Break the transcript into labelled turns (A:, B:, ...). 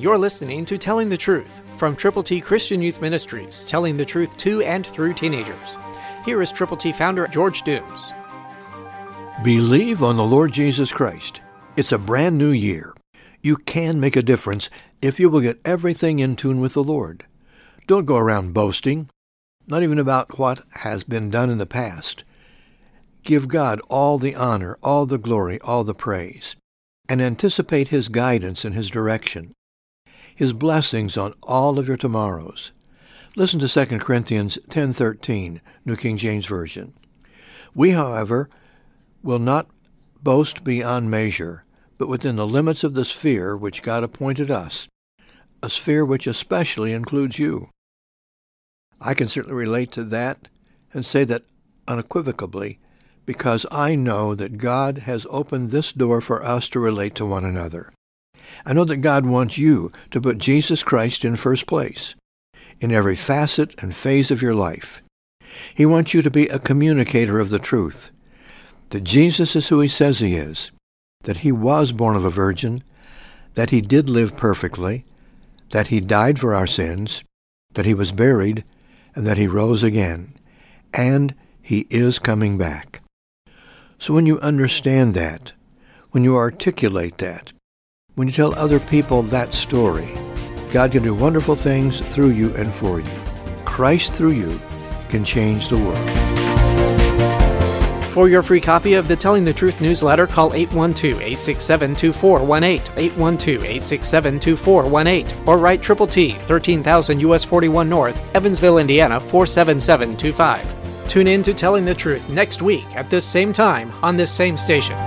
A: You're listening to Telling the Truth from Triple T Christian Youth Ministries, telling the truth to and through teenagers. Here is Triple T founder George Dooms.
B: Believe on the Lord Jesus Christ. It's a brand new year. You can make a difference if you will get everything in tune with the Lord. Don't go around boasting, not even about what has been done in the past. Give God all the honor, all the glory, all the praise, and anticipate His guidance and His direction, His blessings on all of your tomorrows. Listen to 2 Corinthians 10:13, New King James Version. We, however, will not boast beyond measure, but within the limits of the sphere which God appointed us, a sphere which especially includes you. I can certainly relate to that and say that unequivocally because I know that God has opened this door for us to relate to one another. I know that God wants you to put Jesus Christ in first place in every facet and phase of your life. He wants you to be a communicator of the truth, that Jesus is who he says he is, that he was born of a virgin, that he did live perfectly, that he died for our sins, that he was buried, and that he rose again, and he is coming back. So when you understand that, when you articulate that, when you tell other people that story, God can do wonderful things through you and for you. Christ through you can change the world.
A: For your free copy of the Telling the Truth newsletter, call 812-867-2418, 812-867-2418, or write Triple T, 13,000 US 41 North, Evansville, Indiana 47725. Tune in to Telling the Truth next week at this same time on this same station.